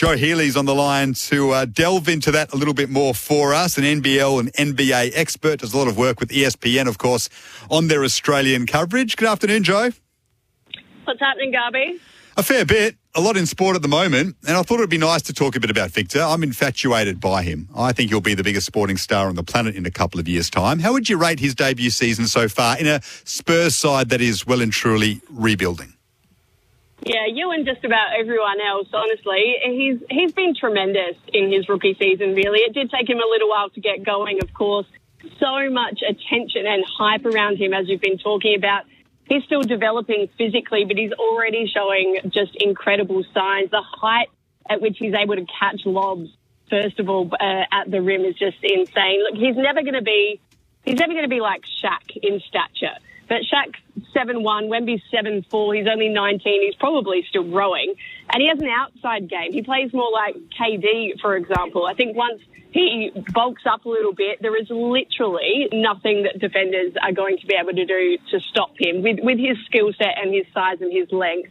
Jo Healy's on the line to uh, delve into that a little bit more for us. An NBL and NBA expert, does a lot of work with ESPN, of course, on their Australian coverage. Good afternoon, Joe. What's happening, Garby? A fair bit, a lot in sport at the moment, and I thought it would be nice to talk a bit about Victor. I'm infatuated by him. I think he'll be the biggest sporting star on the planet in a couple of years' time. How would you rate his debut season so far in a Spurs side that is well and truly rebuilding? Yeah, you and just about everyone else, honestly. He's he's been tremendous in his rookie season, really. It did take him a little while to get going, of course. So much attention and hype around him, as you've been talking about. He's still developing physically, but he's already showing just incredible signs. The height at which he's able to catch lobs, first of all, uh, at the rim is just insane. Look, he's never going to be, he's never going to be like Shaq in stature. But Shaq's 7 1, Wemby's 7 4. He's only 19. He's probably still growing. And he has an outside game. He plays more like KD, for example. I think once he bulks up a little bit, there is literally nothing that defenders are going to be able to do to stop him with, with his skill set and his size and his length.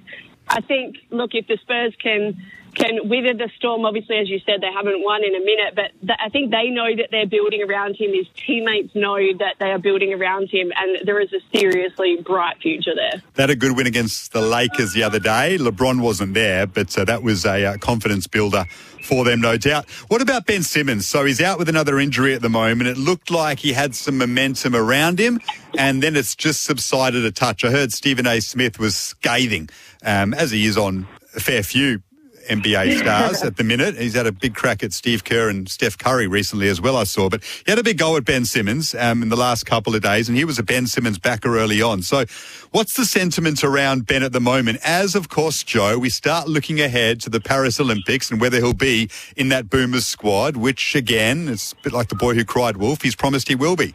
I think, look, if the Spurs can can weather the storm. Obviously, as you said, they haven't won in a minute, but th- I think they know that they're building around him. His teammates know that they are building around him, and there is a seriously bright future there. That a good win against the Lakers the other day. LeBron wasn't there, but uh, that was a uh, confidence builder for them, no doubt. What about Ben Simmons? So he's out with another injury at the moment. It looked like he had some momentum around him, and then it's just subsided a touch. I heard Stephen A. Smith was scathing, um, as he is on a fair few NBA stars at the minute. He's had a big crack at Steve Kerr and Steph Curry recently as well, I saw. But he had a big go at Ben Simmons um, in the last couple of days, and he was a Ben Simmons backer early on. So, what's the sentiment around Ben at the moment? As, of course, Jo, we start looking ahead to the Paris Olympics and whether he'll be in that Boomers squad, which, again, it's a bit like the boy who cried wolf. He's promised he will be.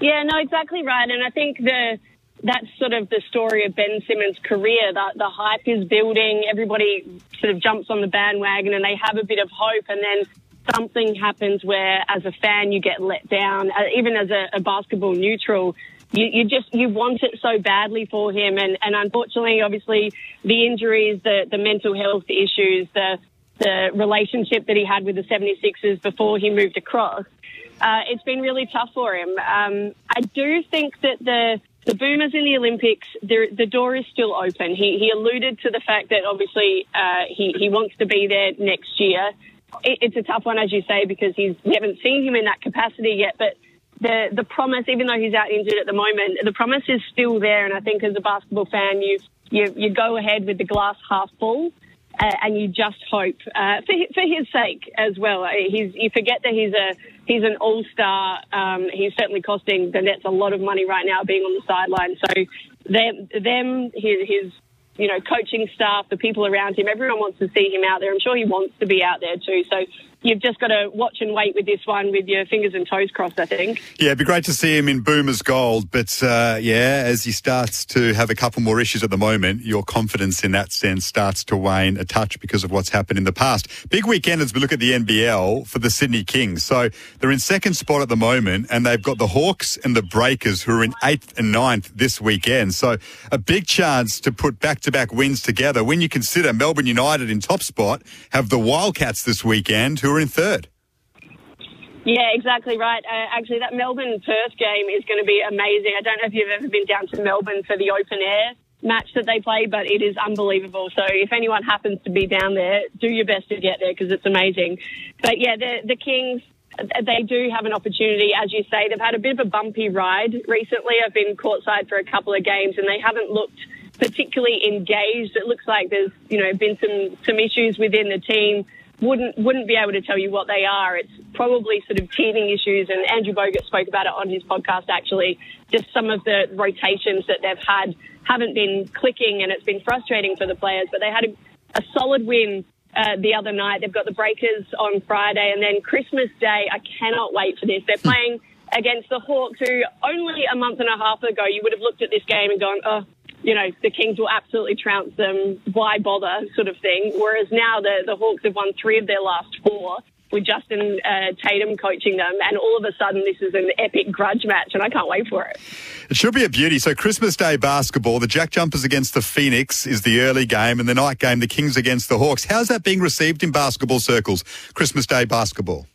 Yeah, no, exactly right. And I think the that's sort of the story of Ben Simmons' career. The, the hype is building. Everybody sort of jumps on the bandwagon and they have a bit of hope. And then something happens where, as a fan, you get let down. Uh, even as a, a basketball neutral, you, you, just you want it so badly for him. And, and unfortunately, obviously, the injuries, the, the mental health issues, the the relationship that he had with the 76ers before he moved across, uh, it's been really tough for him. Um, I do think that the the Boomers in the Olympics, the door is still open. He, he alluded to the fact that obviously uh, he, he wants to be there next year. It, it's a tough one, as you say, because he's, we haven't seen him in that capacity yet. But the, the promise, even though he's out injured at the moment, the promise is still there. And I think as a basketball fan, you, you, you go ahead with the glass half full. Uh, and you just hope uh, for for his sake as well. Uh, he's you forget that he's a he's an all star. Um, he's certainly costing the Nets a lot of money right now, being on the sideline. So them, them his, his you know coaching staff, the people around him, everyone wants to see him out there. I'm sure he wants to be out there too. So you've just got to watch and wait with this one with your fingers and toes crossed, I think. Yeah, it'd be great to see him in Boomers gold. But uh, yeah, as he starts to have a couple more issues at the moment, your confidence in that sense starts to wane a touch because of what's happened in the past. Big weekend as we look at the NBL for the Sydney Kings. So they're in second spot at the moment, and they've got the Hawks and the Breakers who are in eighth and ninth this weekend. So a big chance to put back to back wins together when you consider Melbourne United in top spot have the Wildcats this weekend who are in third. Yeah, exactly right. Uh, actually, that Melbourne Perth game is going to be amazing. I don't know if you've ever been down to Melbourne for the open air match that they play, but it is unbelievable. So if anyone happens to be down there, do your best to get there because it's amazing. But yeah, the, the Kings, they do have an opportunity, as you say. They've had a bit of a bumpy ride recently. I've been courtside for a couple of games and they haven't looked particularly engaged. It looks like there's, you know, been some, some issues within the team wouldn't wouldn't be able to tell you what they are. It's probably sort of teething issues, and Andrew Bogut spoke about it on his podcast. Actually, just some of the rotations that they've had haven't been clicking, and it's been frustrating for the players. But they had a, a solid win uh, the other night. They've got the Breakers on Friday, and then Christmas Day. I cannot wait for this. They're playing against the Hawks, who only a month and a half ago you would have looked at this game and gone, oh you know, the Kings will absolutely trounce them. Why bother, sort of thing. Whereas now the, the Hawks have won three of their last four. with Justin uh, Tatum coaching them, and all of a sudden this is an epic grudge match, and I can't wait for it. It should be a beauty. So Christmas Day basketball, the Jack Jumpers against the Phoenix is the early game, and the night game, the Kings against the Hawks. How's that being received in basketball circles? Christmas Day basketball.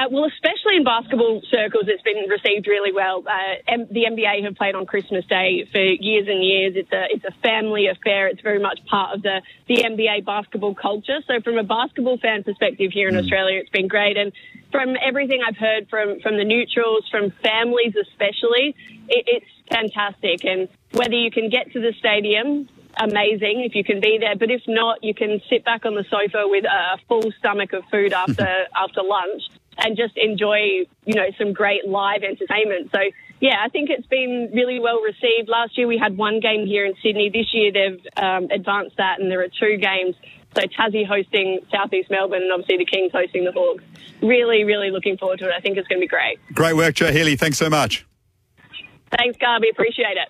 Uh, well, especially in basketball circles, it's been received really well. Uh, M- the NBA have played on Christmas Day for years and years. It's a it's a family affair. It's very much part of the the NBA basketball culture. So, from a basketball fan perspective here in mm. Australia, it's been great. And from everything I've heard from from the neutrals, from families especially, it, it's fantastic. And whether you can get to the stadium amazing if you can be there. But if not, you can sit back on the sofa with a full stomach of food after after lunch and just enjoy, you know, some great live entertainment. So, yeah, I think it's been really well received. Last year we had one game here in Sydney. This year they've um, advanced that, and there are two games. So Tassie hosting Southeast Melbourne, and obviously the Kings hosting the Hawks. Really, really looking forward to it. I think it's going to be great. Great work, Jo Healy. Thanks so much. Thanks, Garby. Appreciate it.